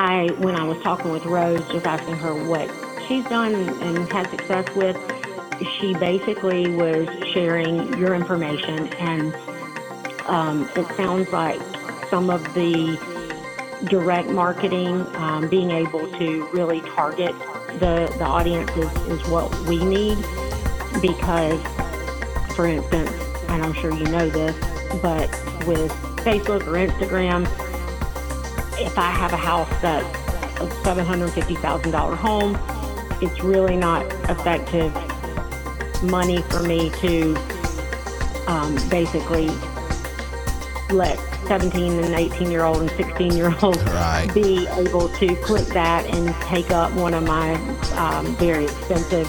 I, when I was talking with Rose, just asking her what she's done and, had success with, she basically was sharing your information, and um, it sounds like some of the direct marketing, um, being able to really target the, the audience is, is what we need. Because, for instance, and I'm sure you know this, but with Facebook or Instagram, if I have a house that's a $750,000 home, it's really not effective money for me to um, basically let 17 and 18 year old and 16 year old Right. be able to click that and take up one of my um, very expensive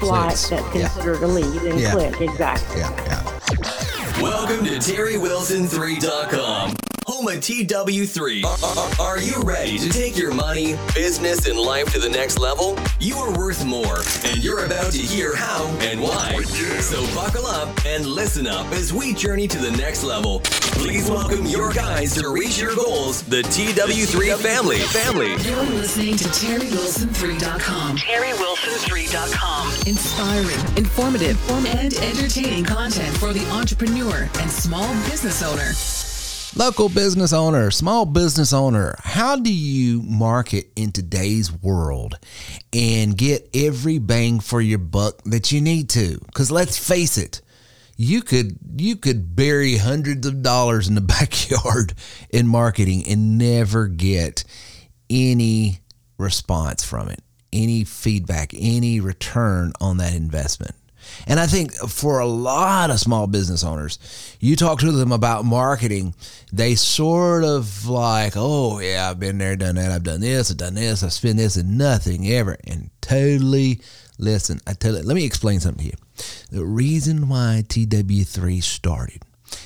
slots Clicks. that's Yeah. considered a lead and Yeah. click exactly. Yeah, yeah. Welcome to TerryWilson3.com, home of TW3. Are, are you ready to take your money, business, and life to the next level? You are worth more, and you're about to hear how and why. So buckle up and listen up as we journey to the next level. Please welcome your guys to reach your goals, the TW3 family. Family. You're listening to TerryWilson3.com. TerryWilson3.com. Inspiring, informative, and entertaining content for the entrepreneur and small business owner. Local business owner, small business owner, how do you market in today's world and get every bang for your buck that you need to? Because let's face it, you could you could bury hundreds of dollars in the backyard in marketing and never get any response from it, any feedback, any return on that investment. And I think for a lot of small business owners, you talk to them about marketing, they sort of like, oh, yeah, I've been there, done that, I've done this, I've done this, I've spent this, and nothing ever. And totally, listen, I tell you, let me explain something to you. The reason why TW3 started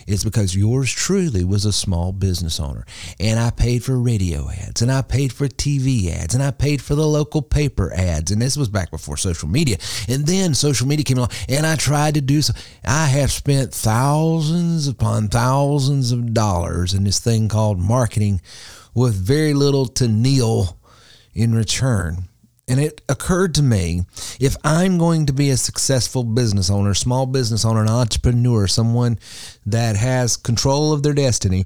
is because yours truly was a small business owner. And I paid for radio ads, and I paid for TV ads, and I paid for the local paper ads. And this was back before social media. And then social media came along, and I tried to do so. I have spent thousands upon thousands of dollars in this thing called marketing with very little to kneel in return. And it occurred to me if I'm going to be a successful business owner, small business owner, an entrepreneur, someone that has control of their destiny,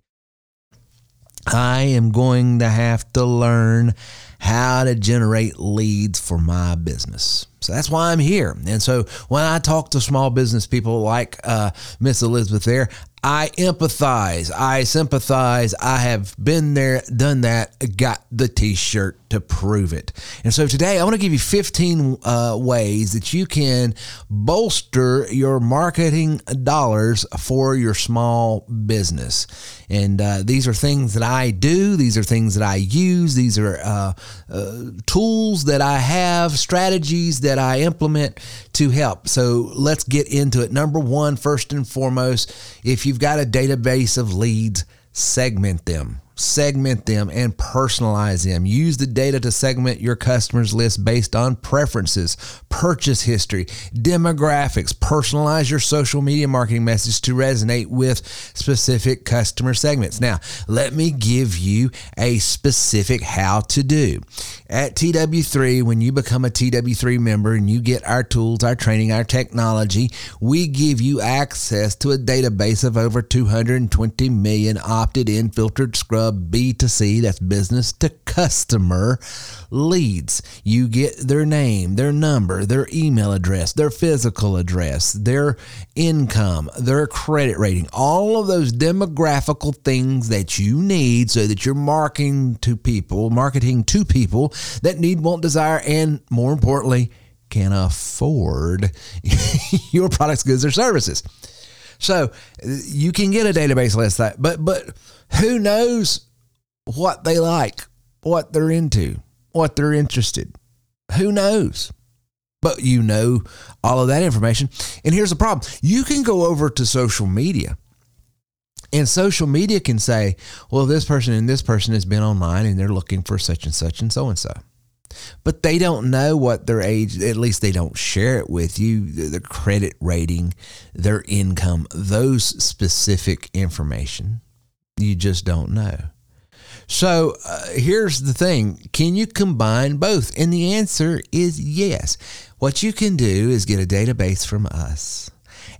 I am going to have to learn how to generate leads for my business. So that's why I'm here. And so when I talk to small business people like uh, Miss Elizabeth there, I empathize, I sympathize. I have been there, done that, got the t shirt to prove it. And so today I want to give you 15 uh, ways that you can bolster your marketing dollars for your small business. And uh, these are things that I do, these are things that I use, these are uh, uh, tools that I have, strategies that I implement to help. So let's get into it. Number one, first and foremost, if you've got a database of leads, segment them. Segment them and personalize them. Use the data to segment your customers list based on preferences, purchase history, demographics. Personalize your social media marketing message to resonate with specific customer segments. Now, let me give you a specific how to do. At TW3, when you become a TW3 member and you get our tools, our training, our technology, we give you access to a database of over 220 million opted in filtered scrub B2C, that's business to customer leads. You get their name, their number, their email address, their physical address, their income, their credit rating, all of those demographical things that you need so that you're marketing to people, marketing to people that need, want, desire, and more importantly, can afford your products, goods, or services. So you can get a database list that, but but who knows what they like, what they're into, what they're interested. Who knows? But you know all of that information. And here's the problem. You can go over to social media and social media can say, well, this person and this person has been online and they're looking for such and such and so and so. But they don't know what their age, at least they don't share it with you, their credit rating, their income, those specific information. You just don't know. So uh, here's the thing can you combine both? And the answer is yes. What you can do is get a database from us,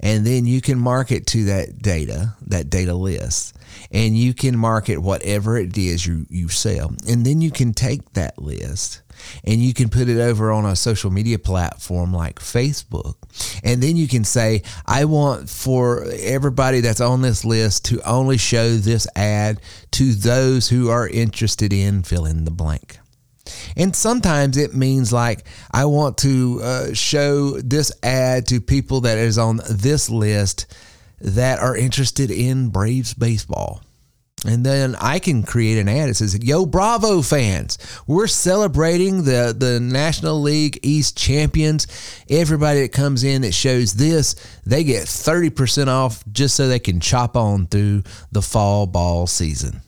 and then you can market to that data, that data list, and you can market whatever it is you, you sell. And then you can take that list and you can put it over on a social media platform like Facebook. And then you can say, I want for everybody that's on this list to only show this ad to those who are interested in fill in the blank. And sometimes it means like, I want to uh, show this ad to people that is on this list that are interested in Braves baseball. And then I can create an ad that says, Yo, Bravo fans, we're celebrating the, the National League East champions. Everybody that comes in that shows this, they get 30% off just so they can chop on through the fall ball season.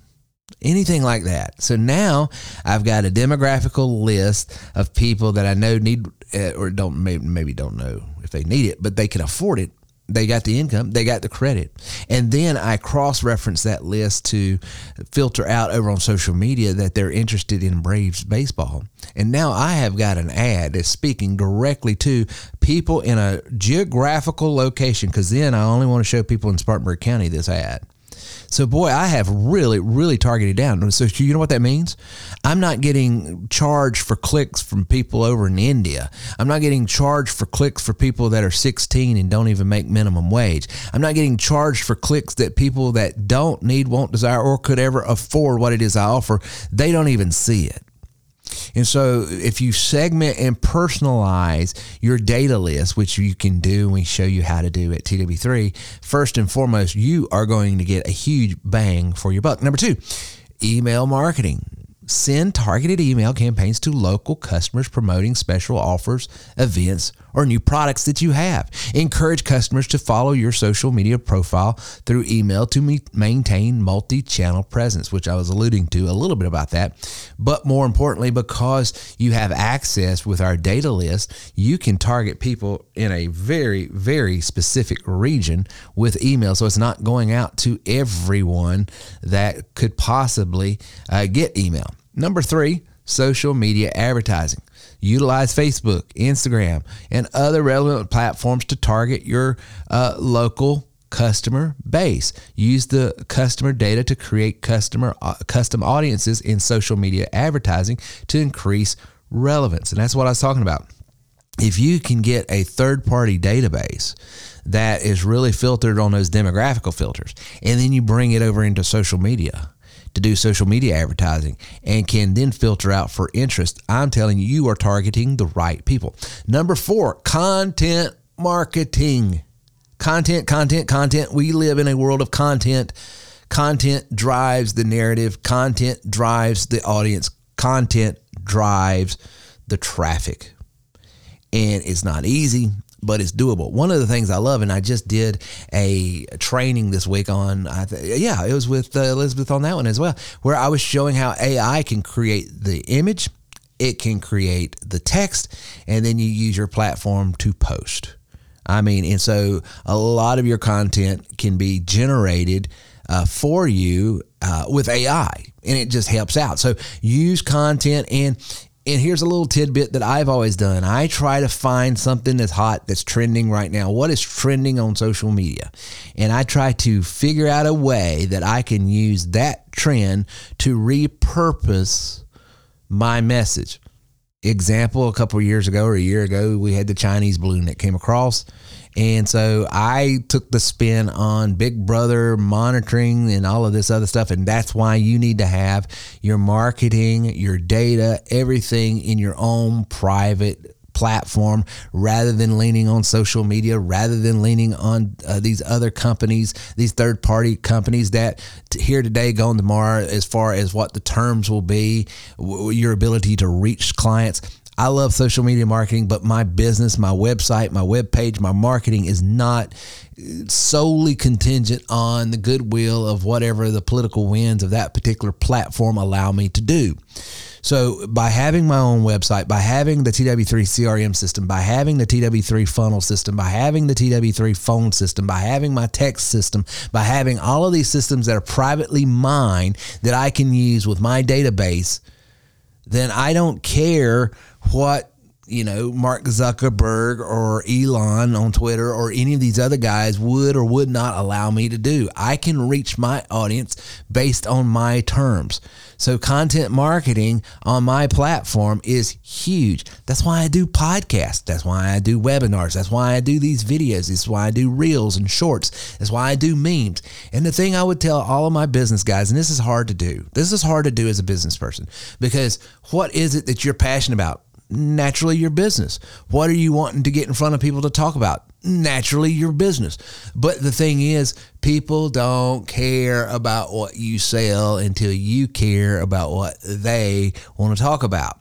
Anything like that. So now I've got a demographical list of people that I know need uh, or don't maybe, maybe don't know if they need it, but they can afford it they got the income, they got the credit. And then I cross reference that list to filter out over on social media that they're interested in Braves baseball. And now I have got an ad that's speaking directly to people in a geographical location because then I only want to show people in Spartanburg County this ad. So, boy, I have really, really targeted down. So, you know what that means? I'm not getting charged for clicks from people over in India. I'm not getting charged for clicks for people that are 16 and don't even make minimum wage. I'm not getting charged for clicks that people that don't need, won't desire, or could ever afford what it is I offer, they don't even see it. And so if you segment and personalize your data list, which you can do, and we show you how to do at TW3, first and foremost, you are going to get a huge bang for your buck. Number two, email marketing. Send targeted email campaigns to local customers promoting special offers, events, or new products that you have. Encourage customers to follow your social media profile through email to maintain multi channel presence, which I was alluding to a little bit about that. But more importantly, because you have access with our data list, you can target people in a very, very specific region with email. So it's not going out to everyone that could possibly uh, get email. Number three, social media advertising. Utilize Facebook, Instagram, and other relevant platforms to target your uh, local customer base. Use the customer data to create customer uh, custom audiences in social media advertising to increase relevance. And that's what I was talking about. If you can get a third party database that is really filtered on those demographical filters, and then you bring it over into social media, to do social media advertising and can then filter out for interest. I'm telling you, you are targeting the right people. Number four, content marketing. Content, content, content. We live in a world of content. Content drives the narrative, content drives the audience, content drives the traffic. And it's not easy but it's doable. One of the things I love, and I just did a training this week on, I th- yeah, it was with uh, Elizabeth on that one as well, where I was showing how AI can create the image, it can create the text, and then you use your platform to post. I mean, and so a lot of your content can be generated uh, for you uh, with AI, and it just helps out. So use content, and and here's a little tidbit that I've always done. I try to find something that's hot, that's trending right now. What is trending on social media? And I try to figure out a way that I can use that trend to repurpose my message. Example, a couple years ago or a year ago, we had the Chinese balloon that came across and so I took the spin on Big Brother monitoring and all of this other stuff. And that's why you need to have your marketing, your data, everything in your own private platform rather than leaning on social media, rather than leaning on uh, these other companies, these third party companies that t- here today, gone tomorrow, as far as what the terms will be, w- your ability to reach clients. I love social media marketing, but my business, my website, my web page, my marketing is not solely contingent on the goodwill of whatever the political winds of that particular platform allow me to do. So by having my own website, by having the TW3 CRM system, by having the TW3 funnel system, by having the TW3 phone system, by having my text system, by having all of these systems that are privately mine that I can use with my database, then I don't care what you know, Mark Zuckerberg or Elon on Twitter or any of these other guys would or would not allow me to do. I can reach my audience based on my terms. So content marketing on my platform is huge. That's why I do podcasts. That's why I do webinars. That's why I do these videos. That's why I do reels and shorts. That's why I do memes. And the thing I would tell all of my business guys, and this is hard to do. This is hard to do as a business person because what is it that you're passionate about? Naturally your business. What are you wanting to get in front of people to talk about? Naturally your business. But the thing is, people don't care about what you sell until you care about what they want to talk about.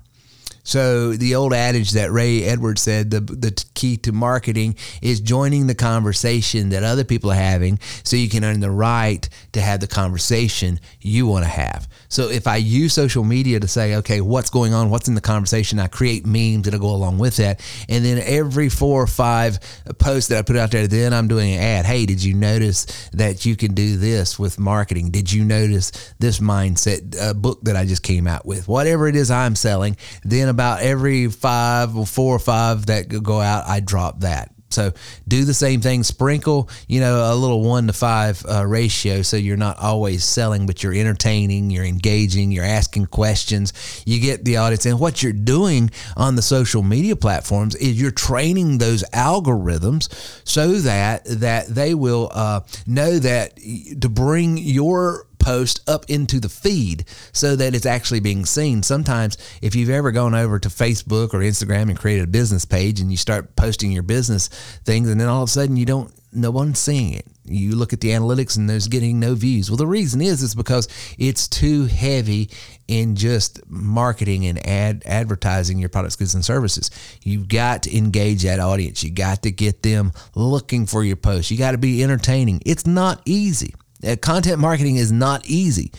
So the old adage that Ray Edwards said, the, the key to marketing is joining the conversation that other people are having so you can earn the right to have the conversation you want to have. So if I use social media to say, okay, what's going on? What's in the conversation? I create memes that'll go along with that. And then every four or five posts that I put out there, then I'm doing an ad. Hey, did you notice that you can do this with marketing? Did you notice this mindset uh, book that I just came out with? Whatever it is I'm selling, then about every five or four or five that go out, I drop that. So do the same thing. Sprinkle, you know, a little one to five uh, ratio, so you're not always selling, but you're entertaining, you're engaging, you're asking questions. You get the audience, and what you're doing on the social media platforms is you're training those algorithms so that that they will uh, know that to bring your post up into the feed so that it's actually being seen. Sometimes, if you've ever gone over to Facebook or Instagram and created a business page and you start posting your business things, and then all of a sudden you don't, no one's seeing it. You look at the analytics and there's getting no views. Well, the reason is it's because it's too heavy in just marketing and ad advertising your products, goods, and services. You've got to engage that audience. You got to get them looking for your posts. You got to be entertaining. It's not easy. Uh, content marketing is not easy,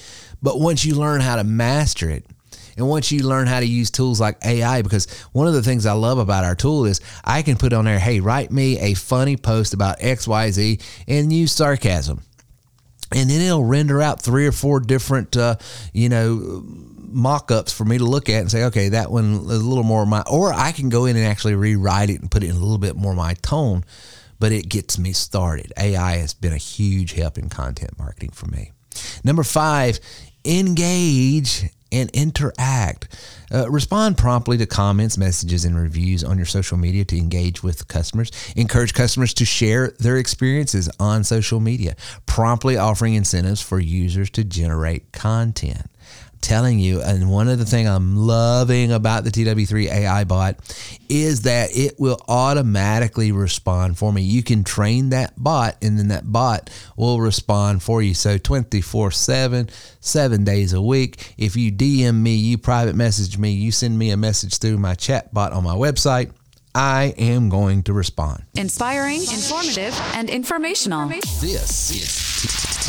but once you learn how to master it, and once you learn how to use tools like AI, because one of the things I love about our tool is I can put on there, hey, write me a funny post about XYZ and use sarcasm. And then it'll render out three or four different, uh, you know, mock ups for me to look at and say, okay, that one is a little more my, or I can go in and actually rewrite it and put it in a little bit more my tone but it gets me started. AI has been a huge help in content marketing for me. Number five, engage and interact. Uh, respond promptly to comments, messages, and reviews on your social media to engage with customers. Encourage customers to share their experiences on social media, promptly offering incentives for users to generate content telling you, and one of the things I'm loving about the TW3 AI bot is that it will automatically respond for me. You can train that bot, and then that bot will respond for you. So 24 7, seven days a week. If you DM me, you private message me, you send me a message through my chat bot on my website. I am going to respond. Inspiring, informative, and informational. This is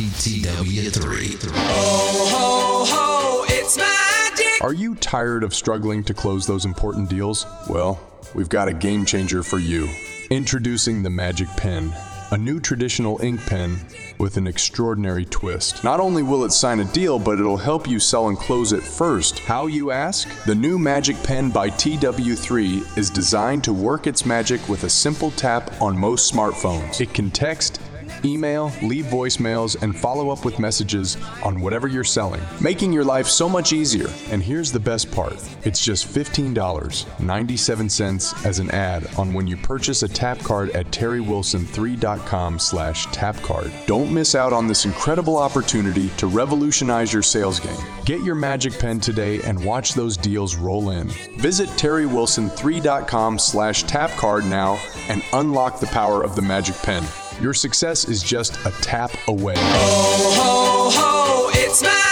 TTW3. Ho, ho, it's magic. Are you tired of struggling to close those important deals? Well, we've got a game changer for you. Introducing the Magic Pen, a new traditional ink pen with an extraordinary twist. Not only will it sign a deal, but it'll help you sell and close it first. How, you ask? The new Magic Pen by TW3 is designed to work its magic with a simple tap on most smartphones. It can text, email, leave voicemails, and follow up with messages on whatever you're selling, making your life so much easier. And here's the best part it's just $15.97 as an add on when you purchase a tap card at terrywilson3.com slash tapcard. Don't miss out on this incredible opportunity to revolutionize your sales game. Get your magic pen today and watch those deals roll in. Visit terrywilson3.com slash tapcard now and unlock the power of the magic pen. Your success is just a tap away. Ho, ho, ho, it's.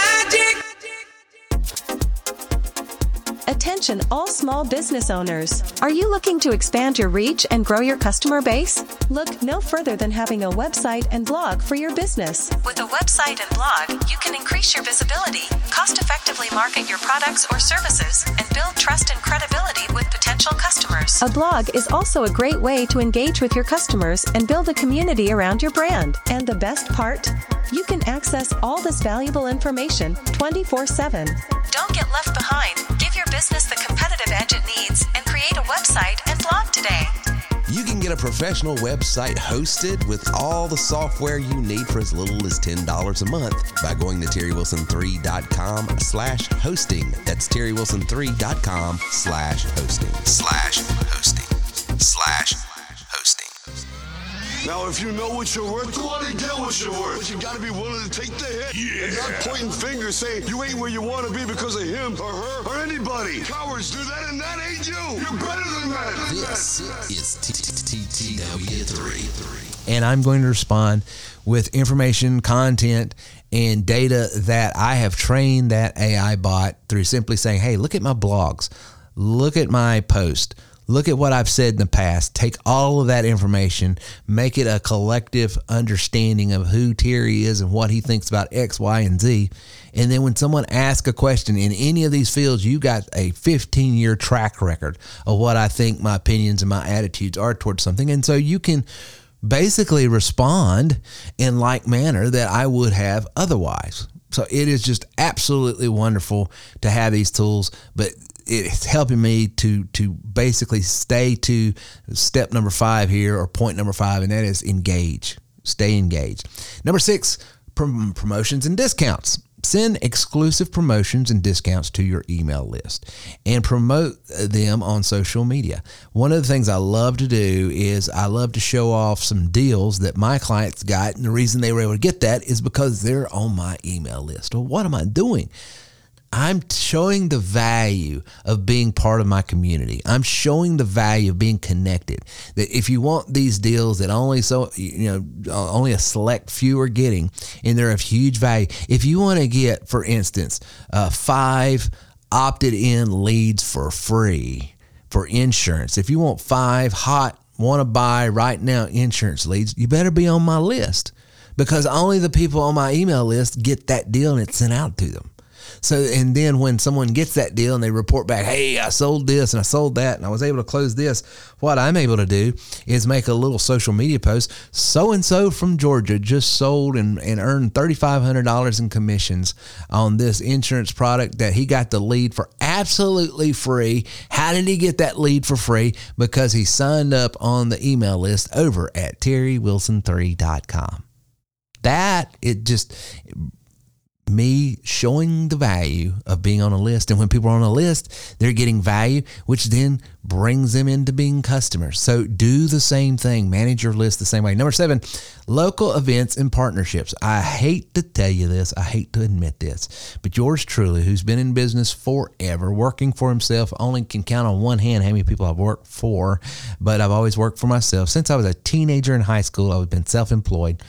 Attention all small business owners. Are you looking to expand your reach and grow your customer base? Look no further than having a website and blog for your business. With a website and blog, you can increase your visibility, cost effectively market your products or services, and build trust and credibility with potential customers. A blog is also a great way to engage with your customers and build a community around your brand. And the best part? You can access all this valuable information 24 7. Don't get left behind. Your business the competitive edge it needs and create a website and blog today. You can get a professional website hosted with all the software you need for as little as $10 a month by going to terrywilson3.com slash hosting. That's terrywilson3.com slash hosting. Slash hosting. Slash. Now, if you know what you're worth, you out to get what you're worth. But you gotta be willing to take the hit. Yeah. And not pointing fingers saying you ain't where you wanna be because of him or her or anybody. Cowards do that and that ain't you. You're better than that. This is TTW3. And I'm going to respond with information, content, and data that I have trained that AI bot through simply saying, hey, look at my blogs, look at my post look at what I've said in the past, take all of that information, make it a collective understanding of who Terry is and what he thinks about X, Y, and Z. And then when someone asks a question in any of these fields, you got a 15 year track record of what I think my opinions and my attitudes are towards something. And so you can basically respond in like manner that I would have otherwise. So it is just absolutely wonderful to have these tools, but it's helping me to to basically stay to step number five here or point number five, and that is engage, stay engaged. Number six, prom- promotions and discounts. Send exclusive promotions and discounts to your email list and promote them on social media. One of the things I love to do is I love to show off some deals that my clients got. And the reason they were able to get that is because they're on my email list. Well, what am I doing? I'm showing the value of being part of my community. I'm showing the value of being connected. That if you want these deals that only so you know only a select few are getting, and they're of huge value. If you want to get, for instance, uh, five opted in leads for free for insurance, if you want five hot want to buy right now insurance leads, you better be on my list because only the people on my email list get that deal and it's sent out to them. So, and then when someone gets that deal and they report back, hey, I sold this and I sold that and I was able to close this, what I'm able to do is make a little social media post. So and so from Georgia just sold and, and earned $3,500 in commissions on this insurance product that he got the lead for absolutely free. How did he get that lead for free? Because he signed up on the email list over at terrywilson3.com. That it just me showing the value of being on a list. And when people are on a list, they're getting value, which then brings them into being customers. So do the same thing. Manage your list the same way. Number seven, local events and partnerships. I hate to tell you this, I hate to admit this, but yours truly, who's been in business forever, working for himself, only can count on one hand how many people I've worked for, but I've always worked for myself. Since I was a teenager in high school, I've been self employed.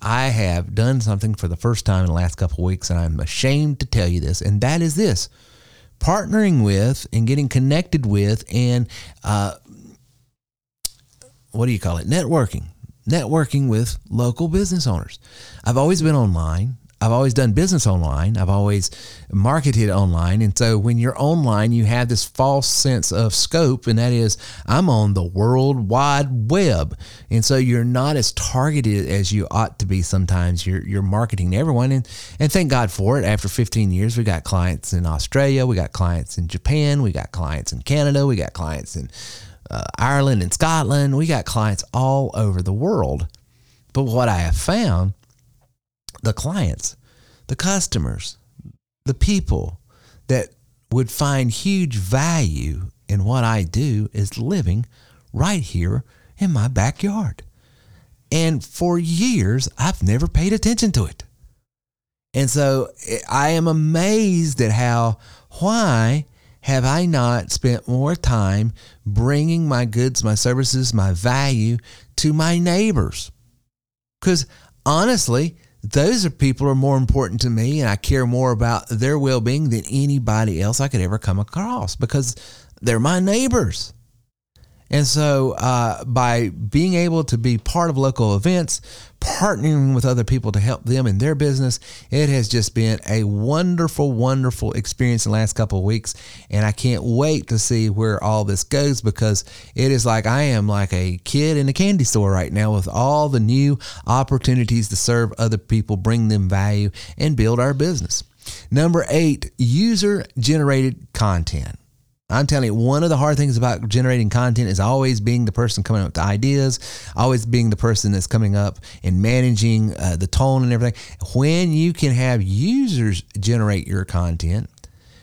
I have done something for the first time in the last couple weeks, and I'm ashamed to tell you this, and that is this partnering with and getting connected with and uh, what do you call it? Networking. Networking with local business owners. I've always been online. I've always done business online. I've always marketed online. And so when you're online, you have this false sense of scope, and that is, I'm on the world wide web. And so you're not as targeted as you ought to be sometimes. You're, you're marketing to everyone. And, and thank God for it. After 15 years, we got clients in Australia, we got clients in Japan, we got clients in Canada, we got clients in uh, Ireland and Scotland, we got clients all over the world. But what I have found the clients, the customers, the people that would find huge value in what I do is living right here in my backyard. And for years, I've never paid attention to it. And so eh, I am amazed at how, why have I not spent more time bringing my goods, my services, my value to my neighbors? Because honestly, those are people are more important to me and I care more about their well-being than anybody else I could ever come across because they're my neighbors. And so, uh, by being able to be part of local events, partnering with other people to help them in their business, it has just been a wonderful, wonderful experience in the last couple of weeks. And I can't wait to see where all this goes because it is like I am like a kid in a candy store right now with all the new opportunities to serve other people, bring them value, and build our business. Number eight, user generated content. I'm telling you, one of the hard things about generating content is always being the person coming up with the ideas, always being the person that's coming up and managing uh, the tone and everything. When you can have users generate your content,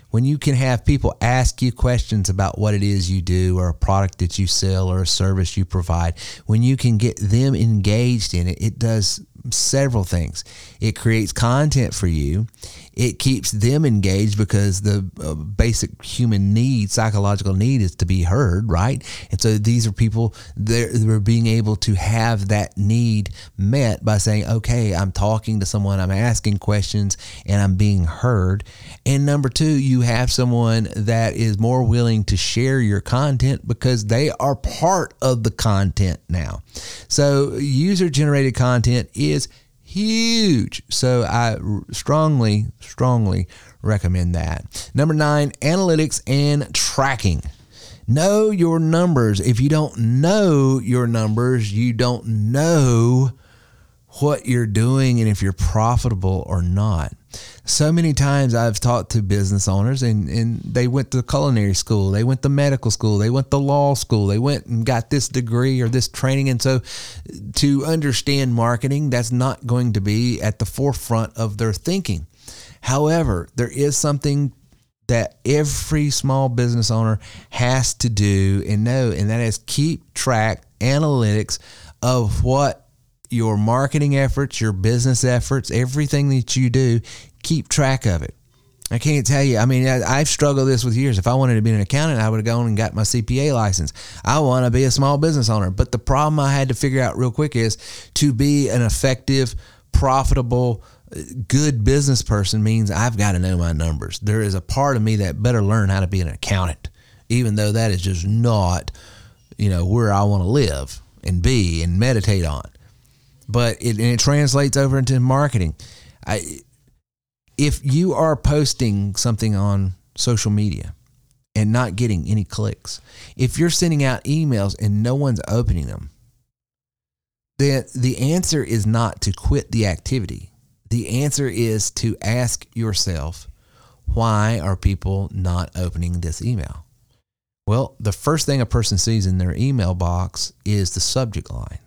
when you can have people ask you questions about what it is you do or a product that you sell or a service you provide, when you can get them engaged in it, it does several things. It creates content for you it keeps them engaged because the uh, basic human need, psychological need, is to be heard, right? And so these are people they're, they're being able to have that need met by saying, okay, I'm talking to someone, I'm asking questions, and I'm being heard. And number two, you have someone that is more willing to share your content because they are part of the content now. So user generated content is huge. So I strongly, strongly recommend that. Number nine, analytics and tracking. Know your numbers. If you don't know your numbers, you don't know what you're doing and if you're profitable or not so many times I've talked to business owners and, and they went to culinary school, they went to medical school, they went to law school, they went and got this degree or this training. And so to understand marketing, that's not going to be at the forefront of their thinking. However, there is something that every small business owner has to do and know, and that is keep track analytics of what your marketing efforts, your business efforts, everything that you do, keep track of it. I can't tell you. I mean, I, have struggled this with years. If I wanted to be an accountant, I would have gone and got my CPA license. I want to be a small business owner. But the problem I had to figure out real quick is to be an effective, profitable, good business person means I've got to know my numbers. There is a part of me that better learn how to be an accountant, even though that is just not, you know, where I want to live and be and meditate on. But it, it translates over into marketing. I, if you are posting something on social media and not getting any clicks, if you're sending out emails and no one's opening them, then the answer is not to quit the activity. The answer is to ask yourself, why are people not opening this email? Well, the first thing a person sees in their email box is the subject line.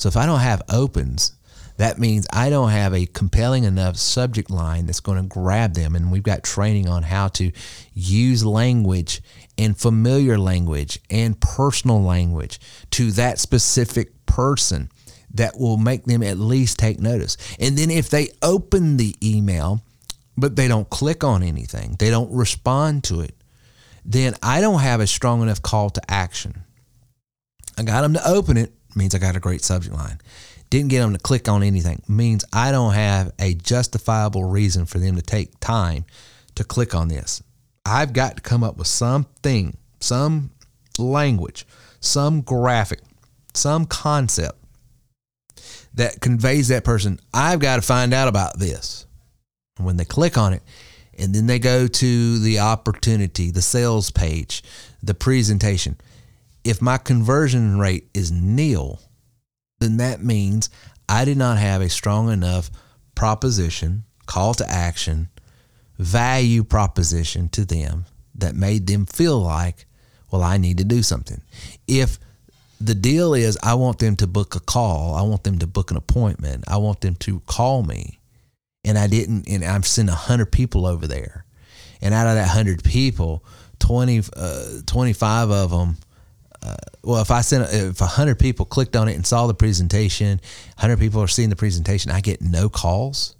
So if I don't have opens, that means I don't have a compelling enough subject line that's going to grab them. And we've got training on how to use language and familiar language and personal language to that specific person that will make them at least take notice. And then if they open the email, but they don't click on anything, they don't respond to it, then I don't have a strong enough call to action. I got them to open it, means I got a great subject line didn't get them to click on anything means I don't have a justifiable reason for them to take time to click on this. I've got to come up with something, some language, some graphic, some concept that conveys that person, I've got to find out about this. And when they click on it, and then they go to the opportunity, the sales page, the presentation. If my conversion rate is nil, then that means I did not have a strong enough proposition, call to action, value proposition to them that made them feel like, well, I need to do something. If the deal is I want them to book a call, I want them to book an appointment, I want them to call me, and I didn't, and I'm sending 100 people over there. And out of that 100 people, 20, uh, 25 of them uh, well, if I sent if a hundred people clicked on it and saw the presentation, hundred people are seeing the presentation, I get no calls.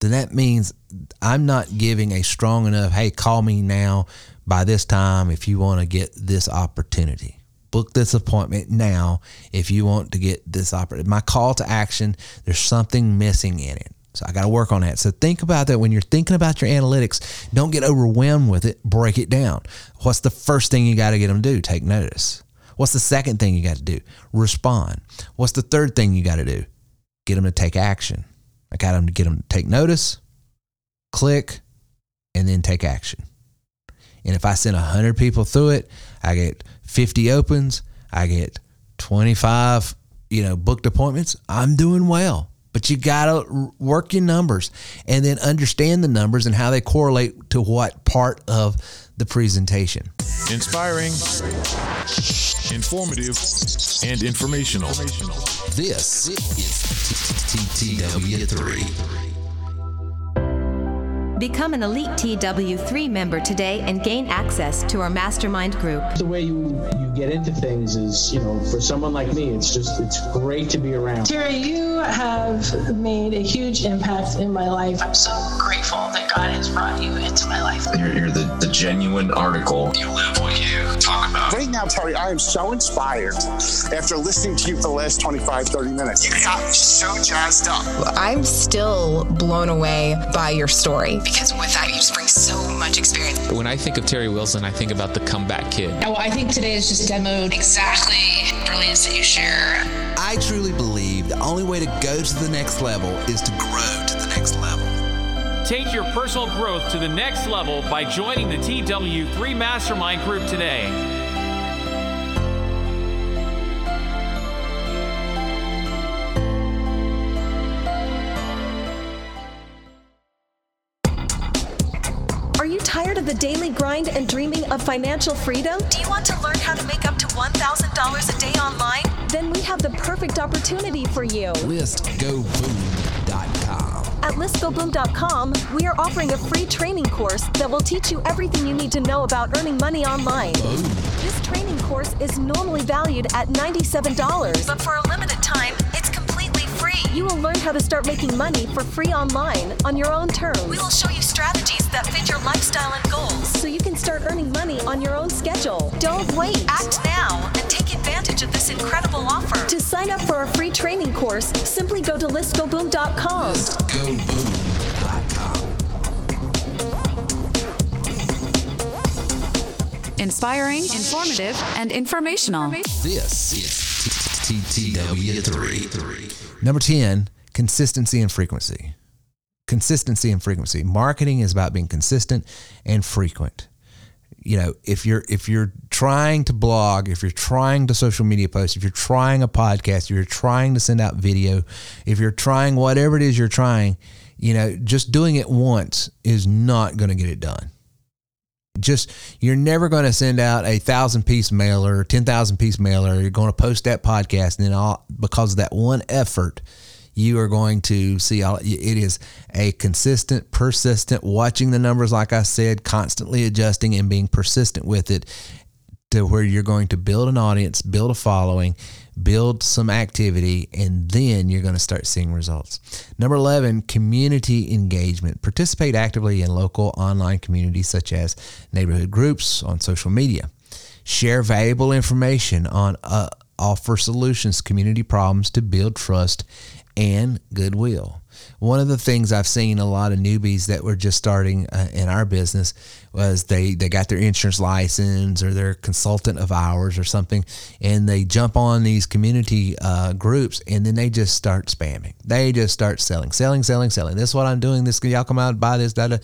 Then that means I'm not giving a strong enough. Hey, call me now by this time if you want to get this opportunity. book this appointment now if you want to get this opportunity. My call to action, there's something missing in it. So I got to work on that. So think about that when you're thinking about your analytics. Don't get overwhelmed with it. Break it down. What's the first thing you got to get them to do? Take notice. What's the second thing you got to do? Respond. What's the third thing you got to do? Get them to take action. I got them to get them to take notice, click, and then take action. And if I send 100 people through it, I get 50 opens, I get 25, you know, booked appointments. I'm doing well. But you got to work your numbers and then understand the numbers and how they correlate to what part of the presentation. Inspiring, informative, and informational. This is TTW3. Become an Elite TW3 member today and gain access to our mastermind group. The way you, you get into things is, you know, for someone like me, it's just, it's great to be around. Terry, you have made a huge impact in my life. I'm so grateful that God has brought you into my life. You're, you're the, the genuine article. You live what you talk about. Right now, Terry, I am so inspired after listening to you for the last 25, 30 minutes. You got me so jazzed up. I'm still blown away by your story because with that, you just bring so much experience. When I think of Terry Wilson, I think about the comeback kid. Oh, I think today is just demoed exactly brilliance that you share. I truly believe the only way to go to the next level is to grow to the next level. Take your personal growth to the next level by joining the TW3 Mastermind Group today. Are you tired of the daily grind and dreaming of financial freedom? Do you want to learn how to make up to $1,000 a day online? Then we have the perfect opportunity for you. ListGoBoom.com. At listgoboom.com, we are offering a free training course that will teach you everything you need to know about earning money online. This training course is normally valued at $97, but for a limited time, it's completely free. you will learn how to start making money for free online on your own terms. We will show you strategies that fit your lifestyle and goals so you can start earning money on your own schedule. Don't wait. Act now advantage of this incredible offer. To sign up for a free training course, simply go to listgoboom.com. Listgoboom.com. Inspiring, informative, and informational. This is TTW3. Number 10, consistency and frequency. Consistency and frequency. Marketing is about being consistent and frequent. You know, if you're if you're trying to blog, if you're trying to social media post, if you're trying a podcast, if you're trying to send out video, if you're trying whatever it is you're trying, you know, just doing it once is not going to get it done just you're never going to send out a thousand piece mailer, ten thousand piece mailer. You're going to post that podcast, and then all because of that one effort, you are going to see all. It is a consistent, persistent, watching the numbers, like I said, constantly adjusting and being persistent with it, to where you're going to build an audience, build a following, build some activity, and then you're going to start seeing results. Number 11, community engagement. Participate actively in local online communities such as neighborhood groups on social media. Share valuable information on uh, offer solutions, community problems to build trust and goodwill one of the things I've seen a lot of newbies that were just starting uh, in our business was they they got their insurance license or their consultant of ours or something, and they jump on these community uh, groups and then they just start spamming. They just start selling, selling, selling, selling. This is what I'm doing. This y'all come out and buy this. Da, da.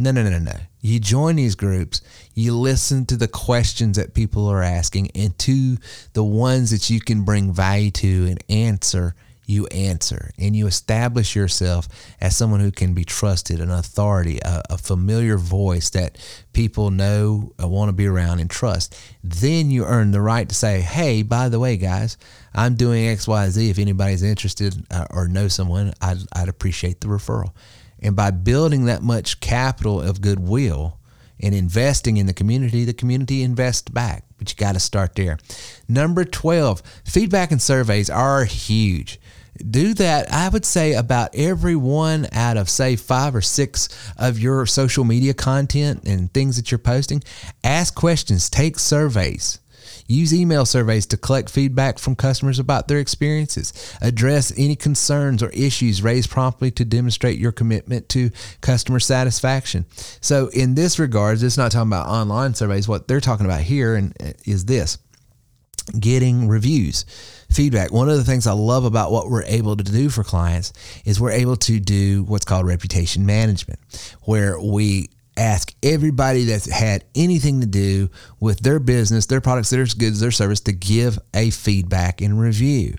No, no, no, no, no. You join these groups, you listen to the questions that people are asking, and to the ones that you can bring value to and answer you answer and you establish yourself as someone who can be trusted, an authority, a, a familiar voice that people know, uh, want to be around, and trust. Then you earn the right to say, hey, by the way, guys, I'm doing XYZ. If anybody's interested uh, or know someone, I'd, I'd appreciate the referral. And by building that much capital of goodwill, and investing in the community, the community invests back. But you got to start there. Number 12, feedback and surveys are huge do that i would say about every one out of say five or six of your social media content and things that you're posting ask questions take surveys Use email surveys to collect feedback from customers about their experiences. Address any concerns or issues raised promptly to demonstrate your commitment to customer satisfaction. So, in this regards, it's not talking about online surveys. What they're talking about here and uh, is this getting reviews feedback. One of the things I love about what we're able to do for clients is we're able to do what's called reputation management, where we ask everybody that's had anything to do with their business, their products, their goods, their service to give a feedback and review.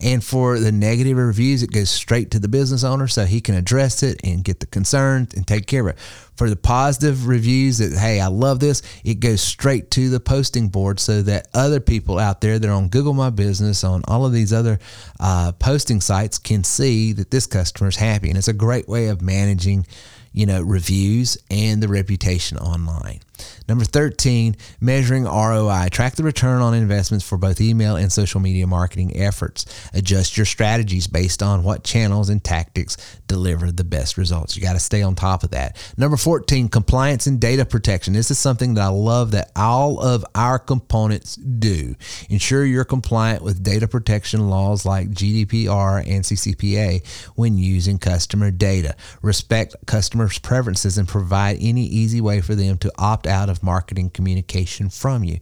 And for the negative reviews, it goes straight to the business owner so he can address it and get the concerns and take care of it. For the positive reviews that, hey, I love this, it goes straight to the posting board so that other people out there that are on Google My Business, on all of these other uh, posting sites can see that this customer is happy. And it's a great way of managing you know, reviews and the reputation online. Number 13, measuring ROI. Track the return on investments for both email and social media marketing efforts. Adjust your strategies based on what channels and tactics deliver the best results. You got to stay on top of that. Number 14, compliance and data protection. This is something that I love that all of our components do. Ensure you're compliant with data protection laws like GDPR and CCPA when using customer data. Respect customers' preferences and provide any easy way for them to opt out of marketing communication from you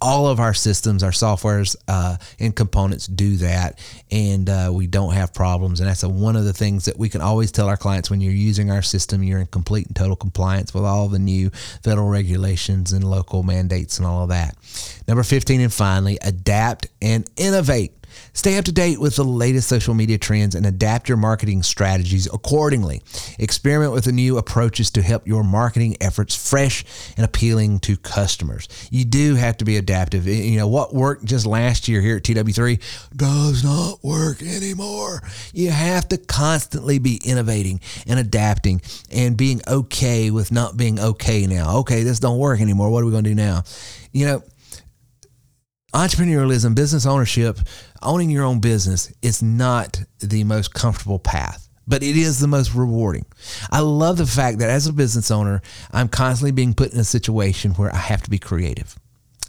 all of our systems, our softwares uh, and components do that, and uh, we don't have problems. And that's a, one of the things that we can always tell our clients when you're using our system, you're in complete and total compliance with all the new federal regulations and local mandates and all of that. Number 15, and finally, adapt and innovate. Stay up to date with the latest social media trends and adapt your marketing strategies accordingly. Experiment with the new approaches to help your marketing efforts fresh and appealing to customers. You do have to be adaptive. You know, what worked just last year here at TW3 does not work anymore. You have to constantly be innovating and adapting and being okay with not being okay now. Okay, this don't work anymore. What are we going to do now? You know, entrepreneurialism, business ownership, owning your own business is not the most comfortable path, but it is the most rewarding. I love the fact that as a business owner, I'm constantly being put in a situation where I have to be creative.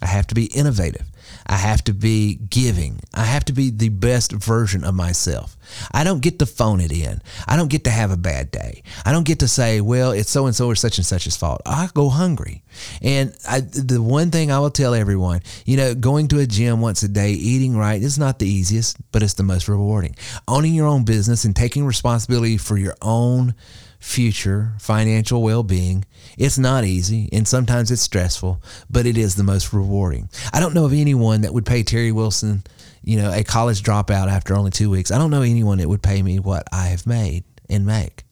I have to be innovative. I have to be giving. I have to be the best version of myself. I don't get to phone it in. I don't get to have a bad day. I don't get to say, well, it's so and so or such and such's fault. I go hungry. And I, the one thing I will tell everyone, you know, going to a gym once a day, eating right is not the easiest, but it's the most rewarding. Owning your own business and taking responsibility for your own future financial well being. It's not easy and sometimes it's stressful, but it is the most rewarding. I don't know of anyone that would pay Terry Wilson, you know, a college dropout after only two weeks. I don't know anyone that would pay me what I have made and make.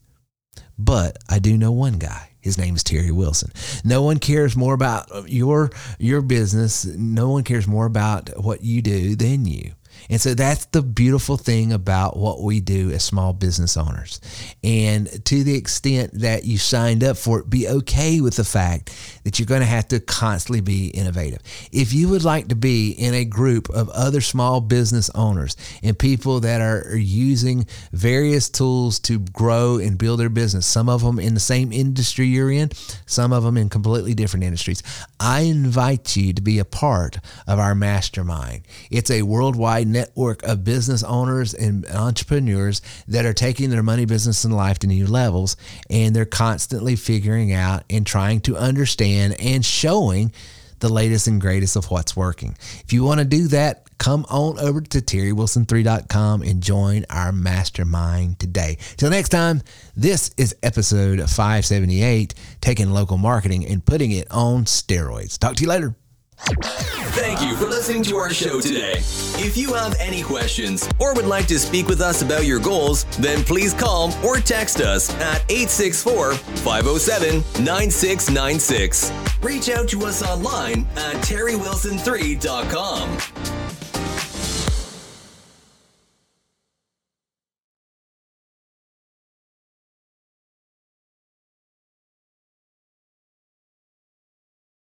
But I do know one guy. His name is Terry Wilson. No one cares more about your your business. No one cares more about what you do than you. And so that's the beautiful thing about what we do as small business owners. And to the extent that you signed up for it, be okay with the fact that you're going to have to constantly be innovative. If you would like to be in a group of other small business owners and people that are using various tools to grow and build their business, some of them in the same industry you're in, some of them in completely different industries, I invite you to be a part of our mastermind. It's a worldwide network of business owners and entrepreneurs that are taking their money, business, and life to new levels. And they're constantly figuring out and trying to understand and showing the latest and greatest of what's working. If you want to do that, come on over to terrywilson3.com and join our mastermind today. Till next time, this is episode 578 taking local marketing and putting it on steroids. Talk to you later. Thank you for listening to our show today. If you have any questions or would like to speak with us about your goals, then please call or text us at 864 507 9696. Reach out to us online at terrywilson3.com.